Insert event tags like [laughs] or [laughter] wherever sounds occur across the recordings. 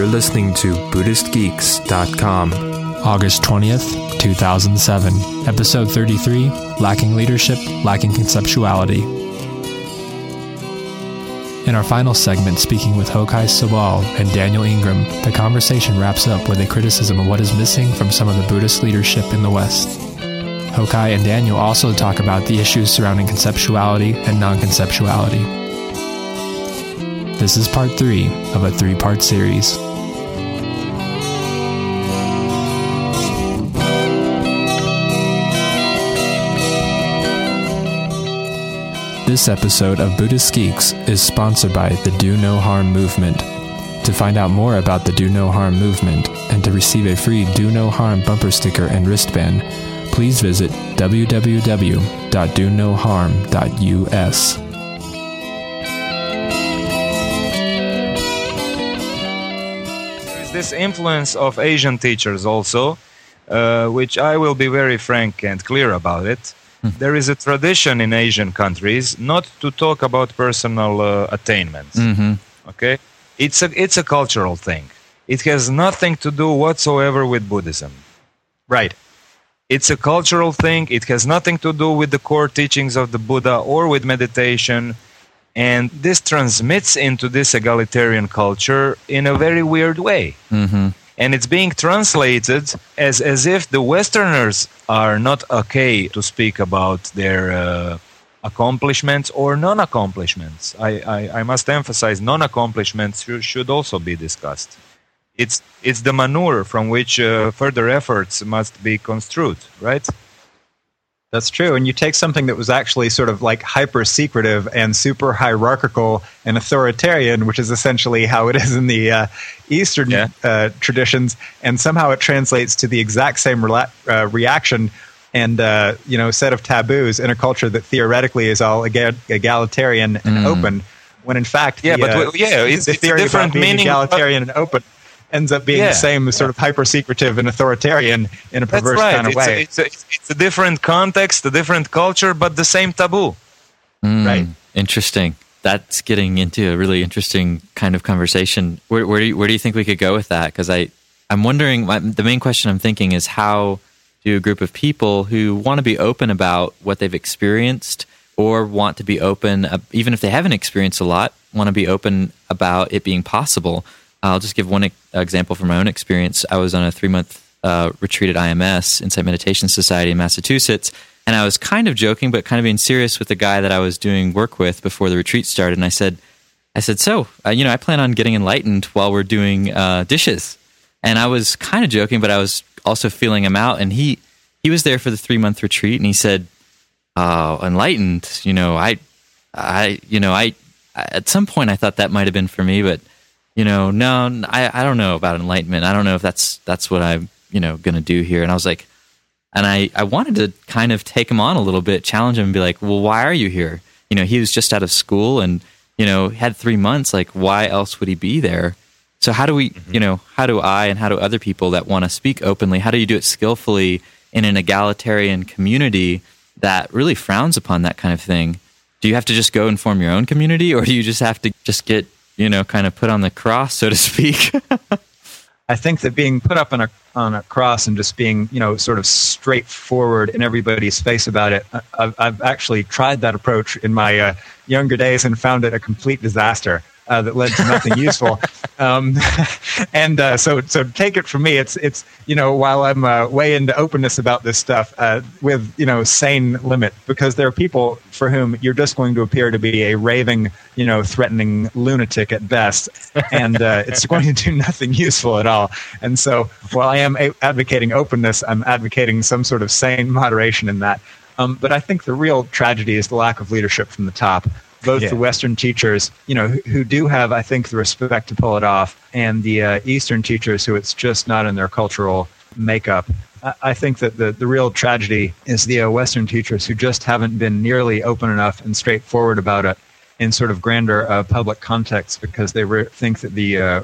You're listening to BuddhistGeeks.com. August 20th, 2007. Episode 33 Lacking Leadership, Lacking Conceptuality. In our final segment, speaking with Hokai Sobol and Daniel Ingram, the conversation wraps up with a criticism of what is missing from some of the Buddhist leadership in the West. Hokai and Daniel also talk about the issues surrounding conceptuality and non conceptuality. This is part three of a three part series. This episode of Buddhist Geeks is sponsored by the Do No Harm Movement. To find out more about the Do No Harm Movement and to receive a free Do No Harm bumper sticker and wristband, please visit www.donoharm.us. There's this influence of Asian teachers also, uh, which I will be very frank and clear about it. There is a tradition in Asian countries not to talk about personal uh, attainments. Okay, it's a it's a cultural thing. It has nothing to do whatsoever with Buddhism. Right. It's a cultural thing. It has nothing to do with the core teachings of the Buddha or with meditation. And this transmits into this egalitarian culture in a very weird way. And it's being translated as, as if the Westerners are not okay to speak about their uh, accomplishments or non accomplishments. I, I, I must emphasize non accomplishments should, should also be discussed. It's, it's the manure from which uh, further efforts must be construed, right? That's true. And you take something that was actually sort of like hyper secretive and super hierarchical and authoritarian, which is essentially how it is in the uh, Eastern Yeah. uh, traditions, and somehow it translates to the exact same rela- uh, reaction and uh, you know set of taboos in a culture that theoretically is all egal- egalitarian and open. When in fact, Yeah, the, but uh, yeah, it's- the it's a different meaning, but- and open ends up being Yeah. the same sort of hyper secretive and authoritarian in a That's perverse right. kind of it's, way. A, it's, a, it's a different context, a different culture, but the same taboo. Right. Interesting. That's getting into a really interesting kind of conversation. Where, where do you, where do you think we could go with that? Because I I'm wondering. The main question I'm thinking is how do a group of people who want to be open about what they've experienced or want to be open, uh, even if they haven't experienced a lot, want to be open about it being possible. I'll just give one e- example from my own experience. I was on a three month uh, retreat at IMS, Insight Meditation Society in Massachusetts, and I was kind of joking, but kind of being serious with the guy that I was doing work with before the retreat started. And I said, I said, so uh, you know, I plan on getting enlightened while we're doing uh, dishes. And I was kind of joking, but I was also feeling him out. And he he was there for the three month retreat, and he said, "Oh, enlightened. You know, I I you know I at some point I thought that might have been for me, but you know, no, I, I don't know about enlightenment. I don't know if that's that's what I'm you know going to do here." And I was like, and I, I wanted to kind of take him on a little bit, challenge him, and be like, well, why are you here? You know, he was just out of school and, you know, had three months. Like, why else would he be there? So, how do we, mm-hmm. you know, how do I and how do other people that want to speak openly, how do you do it skillfully in an egalitarian community that really frowns upon that kind of thing? Do you have to just go and form your own community or do you just have to just get, you know, kind of put on the cross, so to speak? [laughs] I think that being put up on a on a cross and just being you know sort of straightforward in everybody's face about it, I've, I've actually tried that approach in my uh, younger days and found it a complete disaster. Uh, that led to nothing [laughs] useful, um, [laughs] and uh, so so take it from me. It's it's you know while I'm uh, way into openness about this stuff uh, with you know sane limit because there are people for whom you're just going to appear to be a raving you know threatening lunatic at best, and uh, it's going to do [laughs] nothing useful at all. And so while I am a- advocating openness, I'm advocating some sort of sane moderation in that. Um, but I think the real tragedy is the lack of leadership from the top. Both Yeah. the Western teachers, you know, who, who do have, I think, the respect to pull it off, and the uh, Eastern teachers who it's just not in their cultural makeup. I, I think that the, the real tragedy is the uh, Western teachers who just haven't been nearly open enough and straightforward about it in sort of grander uh, public contexts because they re- think that the uh,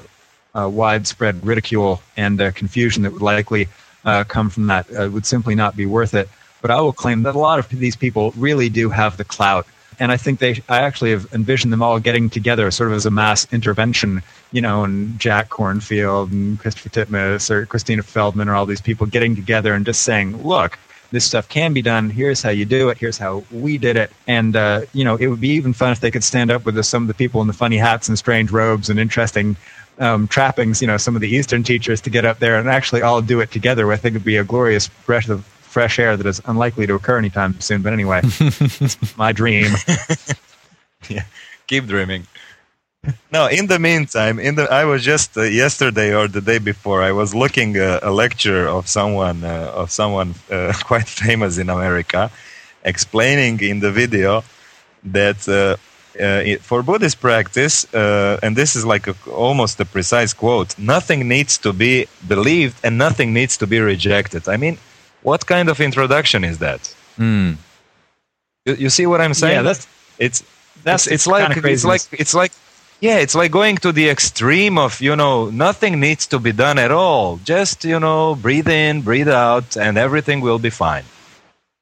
uh, widespread ridicule and uh, confusion that would likely uh, come from that uh, would simply not be worth it. But I will claim that a lot of these people really do have the clout and I think they, I actually have envisioned them all getting together, sort of as a mass intervention. You know, and Jack Kornfield and Christopher Titmuss or Christina Feldman or all these people getting together and just saying, "Look, this stuff can be done. Here's how you do it. Here's how we did it." And uh, you know, it would be even fun if they could stand up with some of the people in the funny hats and strange robes and interesting um, trappings. You know, some of the Eastern teachers to get up there and actually all do it together. I think it'd be a glorious breath of fresh air that is unlikely to occur anytime soon. But anyway, it's [laughs] my dream. [laughs] yeah, keep dreaming. No, in the meantime, in the I was just uh, yesterday or the day before I was looking uh, a lecture of someone uh, of someone uh, [laughs] quite famous in America, explaining in the video that uh, uh, it, for Buddhist practice, and this is like a, almost a precise quote: nothing needs to be believed and nothing needs to be rejected. I mean, what kind of introduction is that? Mm. You, you, see what I'm saying? Yeah, that's it's that's it's, it's like it's like it's like yeah, it's like going to the extreme of, you know, nothing needs to be done at all. Just, you know, breathe in, breathe out, and everything will be fine.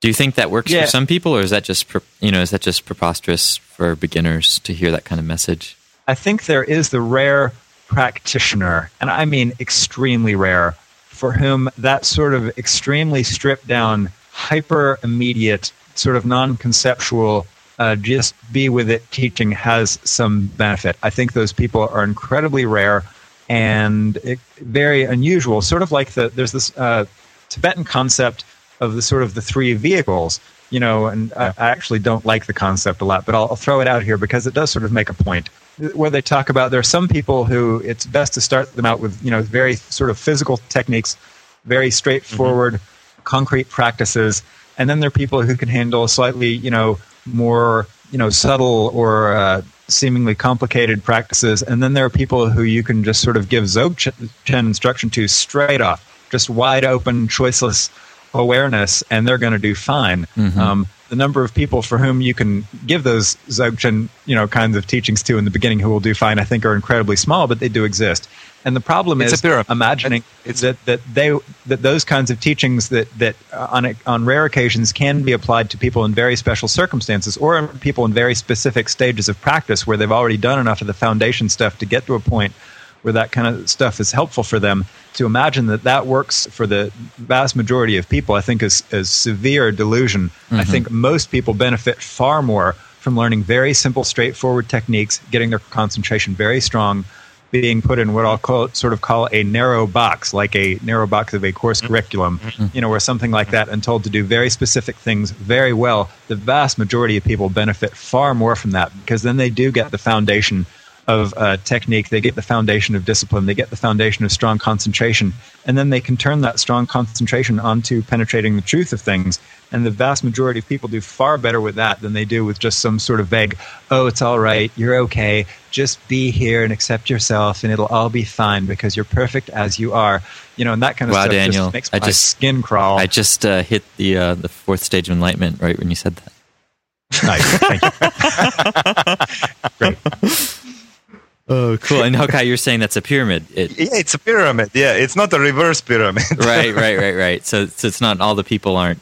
Do you think that works yeah. for some people, or is that just, you know, is that just preposterous for beginners to hear that kind of message? I think there is the rare practitioner, and I mean extremely rare, for whom that sort of extremely stripped down, hyper immediate, sort of non conceptual uh, just be with it teaching has some benefit. I think those people are incredibly rare and it, very unusual. Sort of like the there's this uh, Tibetan concept of the sort of the three vehicles. You know, and I, I actually don't like the concept a lot, but I'll, I'll throw it out here because it does sort of make a point. Where they talk about there are some people who it's best to start them out with you know very sort of physical techniques, very straightforward, mm-hmm. concrete practices, and then there are people who can handle slightly you know more you know subtle or uh, seemingly complicated practices, and then there are people who you can just sort of give Dzogchen instruction to straight off, just wide open, choiceless awareness, and they're going to do fine. Mm-hmm. Um, the number of people for whom you can give those Dzogchen, you know, kinds of teachings to in the beginning who will do fine, I think, are incredibly small, but they do exist. And the problem it's is imagining it's, that, that they that those kinds of teachings that that on on rare occasions can be applied to people in very special circumstances or people in very specific stages of practice where they've already done enough of the foundation stuff to get to a point where that kind of stuff is helpful for them. To imagine that that works for the vast majority of people, I think is is severe delusion. Mm-hmm. I think most people benefit far more from learning very simple, straightforward techniques, getting their concentration very strong being put in what I'll call sort of call a narrow box, like a narrow box of a course mm-hmm. curriculum, mm-hmm. you know, or something like that, and told to do very specific things very well. The vast majority of people benefit far more from that because then they do get the foundation of uh, technique, they get the foundation of discipline, they get the foundation of strong concentration, and then they can turn that strong concentration onto penetrating the truth of things. And the vast majority of people do far better with that than they do with just some sort of vague, oh, it's all right, you're okay, just be here and accept yourself, and it'll all be fine because you're perfect as you are. You know, and that kind of wow, stuff Daniel, just makes my I just, skin crawl. I just uh, hit the uh, the fourth stage of enlightenment right when you said that. Nice, thank you. [laughs] Great. Oh, cool. And Hokai, you're saying that's a pyramid. It, yeah, it's a pyramid. Yeah, it's not a reverse pyramid. [laughs] right, [laughs] right, right, right. So, so it's not all the people aren't,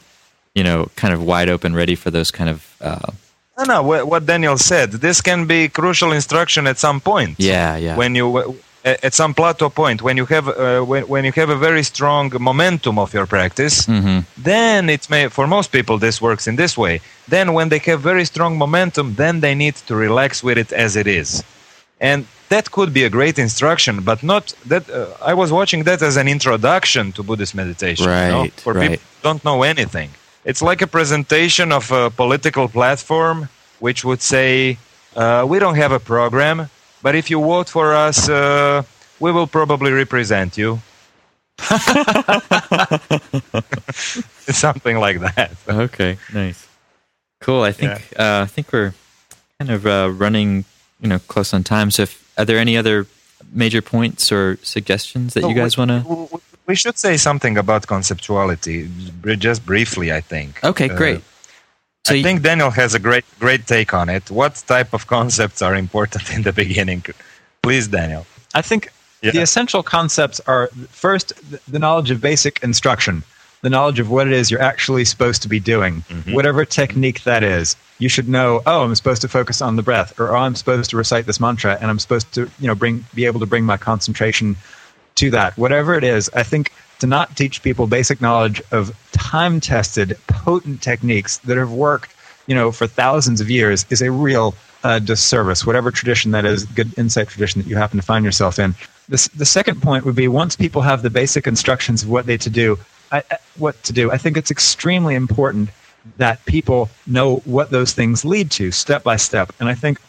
you know, kind of wide open, ready for those kind of. Uh, no, no. What Daniel said, this can be crucial instruction at some point. Yeah, yeah. When you at some plateau point, when you have uh, when, when you have a very strong momentum of your practice, mm-hmm. then it may for most people this works in this way. Then when they have very strong momentum, then they need to relax with it as it is and that could be a great instruction but not that uh, i was watching that as an introduction to buddhist meditation right, you know, for right. people who don't know anything it's like a presentation of a political platform which would say uh, we don't have a program but if you vote for us uh, we will probably represent you [laughs] something like that okay nice cool i think yeah. uh, i think we're kind of uh, running you know close on time. So, if, are there any other major points or suggestions that you guys want to? We should say something about conceptuality, just briefly. I think. Okay, uh, great. Uh, so I you, think Daniel has a great great take on it. What type of [laughs] concepts are important in the beginning? Please, Daniel. I think yeah. the essential concepts are first the knowledge of basic instruction. The knowledge of what it is you're actually supposed to be doing, whatever technique that is. You should know, oh, I'm supposed to focus on the breath, or oh, I'm supposed to recite this mantra, and I'm supposed to, you know, bring be able to bring my concentration to that. Whatever it is, I think to not teach people basic knowledge of time-tested, potent techniques that have worked, you know, for thousands of years is a real uh, disservice. Whatever tradition that is, good insight tradition that you happen to find yourself in. The, the second point would be once people have the basic instructions of what they to do, I, what to do. I think it's extremely important that people know what those things lead to step by step. And I think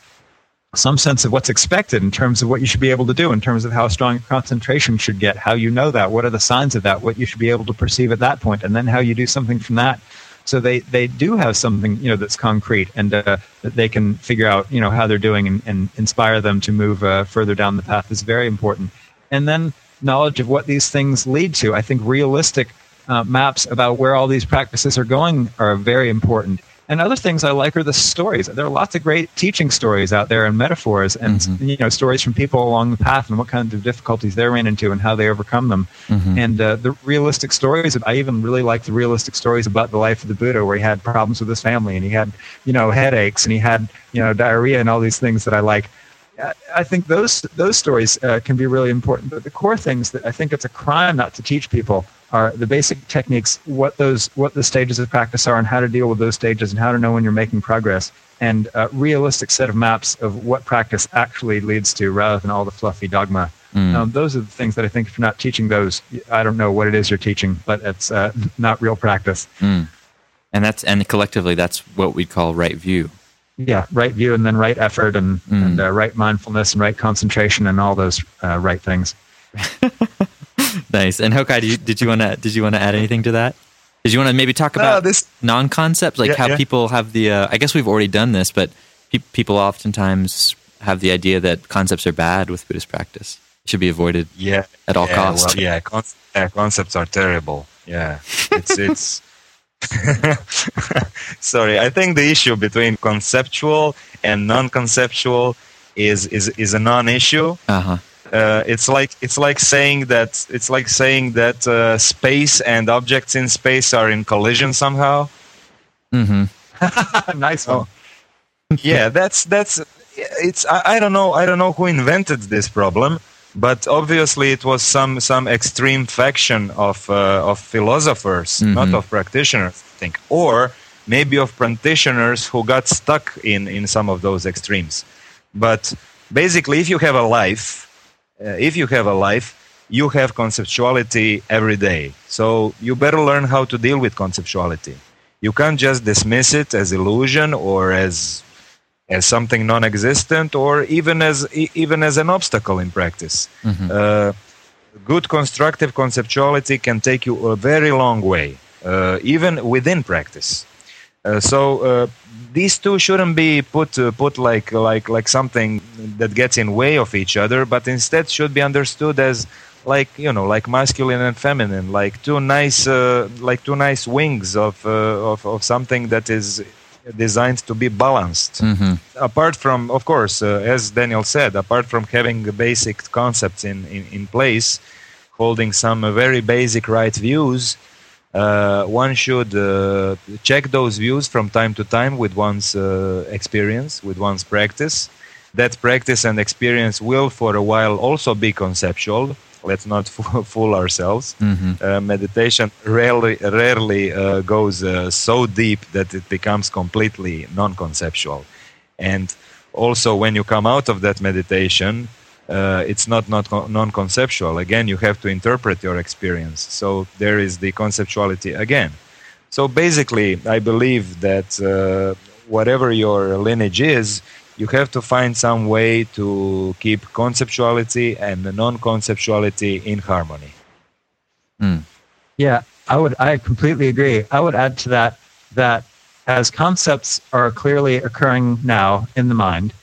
some sense of what's expected in terms of what you should be able to do, in terms of how strong concentration should get, how you know that, what are the signs of that, what you should be able to perceive at that point, and then how you do something from that. So they, they do have something you know that's concrete and uh, that they can figure out you know how they're doing and, and inspire them to move uh, further down the path is very important. And then knowledge of what these things lead to. I think realistic uh, maps about where all these practices are going are very important. And other things I like are the stories. There are lots of great teaching stories out there and metaphors and mm-hmm. you know stories from people along the path and what kinds of difficulties they ran into and how they overcome them. Mm-hmm. And uh, the realistic stories. I even really like the realistic stories about the life of the Buddha, where he had problems with his family and he had you know headaches and he had you know diarrhea and all these things that I like. I think those those stories uh, can be really important. But the core things that I think it's a crime not to teach people are the basic techniques, what those what the stages of practice are, and how to deal with those stages, and how to know when you're making progress, and a realistic set of maps of what practice actually leads to, rather than all the fluffy dogma. Mm. Um, those are the things that I think if you're not teaching those, I don't know what it is you're teaching, but it's uh, not real practice. Mm. And that's and collectively, that's what we call right view yeah, right view and then right effort and, mm. and uh, right mindfulness and right concentration and all those uh, right things. [laughs] nice. And Hokai, did you, did you want to did you want to add anything to that? Did you want to maybe talk about uh, this non-concepts, like yeah, how yeah. people have the? Uh, I guess we've already done this, but pe- people oftentimes have the idea that concepts are bad with Buddhist practice. should be avoided. Yeah, at all yeah, costs. Well, yeah, con- yeah, concepts are terrible. Yeah, it's it's. [laughs] [laughs] Sorry, I think the issue between conceptual and non-conceptual is is is a non-issue. Uh-huh. Uh, it's like it's like saying that it's like saying that uh, space and objects in space are in collision somehow. Mm-hmm. [laughs] nice one. Oh. yeah, that's that's it's I, I don't know I don't know who invented this problem, but obviously it was some some extreme faction of uh, of philosophers, mm-hmm. not of practitioners, I think, or maybe of practitioners who got stuck in in some of those extremes. But basically, if you have a life, uh, if you have a life, you have conceptuality every day. So you better learn how to deal with conceptuality. You can't just dismiss it as illusion or as as something non-existent or even as even as an obstacle in practice. Mm-hmm. Uh, good constructive conceptuality can take you a very long way, uh, even within practice. Uh, so uh, these two shouldn't be put uh, put like like like something that gets in way of each other, but instead should be understood as like you know like masculine and feminine, like two nice uh, like two nice wings of, of of something that is designed to be balanced. Mm-hmm. Apart from, of course, uh, as Daniel said, apart from having basic concepts in, in, in place, holding some very basic right views, uh, one should uh, check those views from time to time with one's uh, experience, with one's practice. That practice and experience will, for a while, also be conceptual let's not [laughs] fool ourselves. Mm-hmm. Uh, meditation rarely rarely uh, goes uh, so deep that it becomes completely non-conceptual. And also, when you come out of that meditation, uh, it's not not non-conceptual. Again, you have to interpret your experience. So there is the conceptuality again. So basically, I believe that uh, whatever your lineage is, you have to find some way to keep conceptuality and non-conceptuality in harmony. Mm. Yeah, I would. I completely agree. I would add to that that as concepts are clearly occurring now in the mind,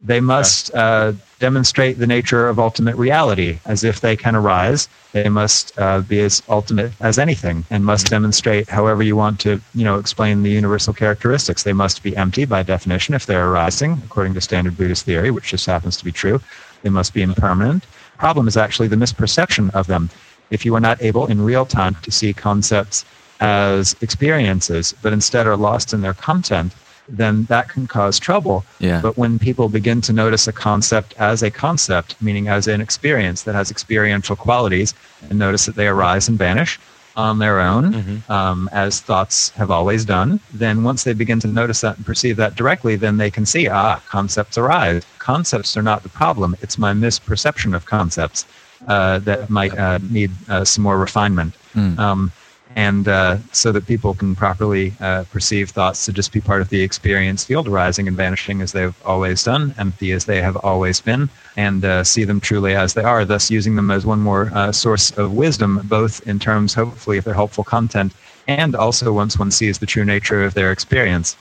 they must uh, demonstrate the nature of ultimate reality as if they can arise. They must uh, be as ultimate as anything and must demonstrate however you want to, you know, explain the universal characteristics. They must be empty by definition if they're arising, according to standard Buddhist theory, which just happens to be true. They must be impermanent. Problem is actually the misperception of them. if you are not able in real time to see concepts as experiences, but instead are lost in their content, then that can cause trouble. Yeah. But when people begin to notice a concept as a concept, meaning as an experience that has experiential qualities, and notice that they arise and vanish on their own, Mm-hmm. um, as thoughts have always done, then once they begin to notice that and perceive that directly, then they can see, ah, concepts arise. Concepts are not the problem. It's my misperception of concepts uh, that might uh, need uh, some more refinement. Mm. Um, and uh, so that people can properly uh, perceive thoughts to just be part of the experience field, arising and vanishing as they've always done, empty as they have always been, and uh, see them truly as they are, thus using them as one more uh, source of wisdom, both in terms, hopefully, of their helpful content, and also once one sees the true nature of their experience.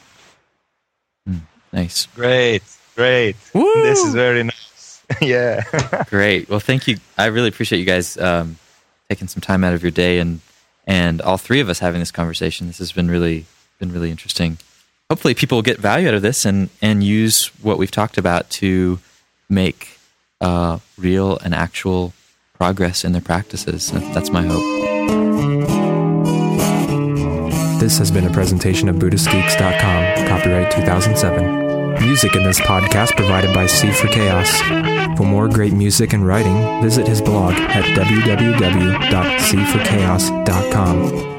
Nice. Great, great. This is very nice. [laughs] yeah. Great. Well, thank you. I really appreciate you guys um, taking some time out of your day and and all three of us having this conversation. This has been really been really interesting. Hopefully, people get value out of this and and use what we've talked about to make uh, real and actual progress in their practices. That's my hope. This has been a presentation of BuddhistGeeks.com, copyright 2007. Music in this podcast provided by C for Chaos. For more great music and writing, visit his blog at www.cforchaos.com.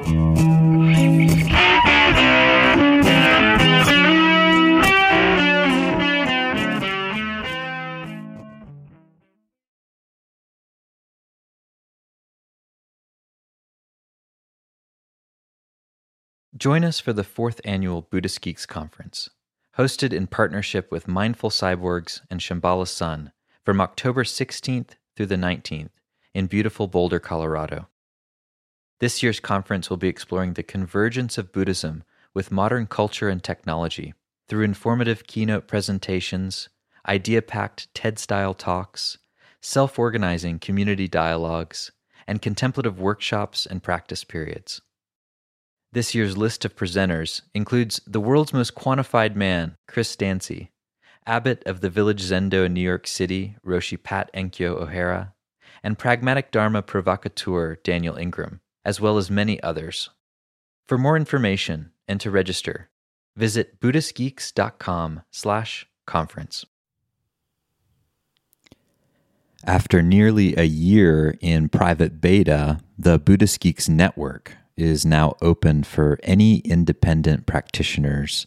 Join us for the fourth annual Buddhist Geeks Conference, hosted in partnership with Mindful Cyborgs and Shambhala Sun from October 16th through the 19th in beautiful Boulder, Colorado. This year's conference will be exploring the convergence of Buddhism with modern culture and technology through informative keynote presentations, idea packed TED style talks, self organizing community dialogues, and contemplative workshops and practice periods. This year's list of presenters includes the world's most quantified man, Chris Dancy, abbot of the Village Zendo in New York City, Roshi Pat Enkyo O'Hara, and pragmatic Dharma provocateur Daniel Ingram, as well as many others. For more information and to register, visit buddhistgeeks.com slash conference. After nearly a year in private beta, the Buddhist Geeks Network is now open for any independent practitioners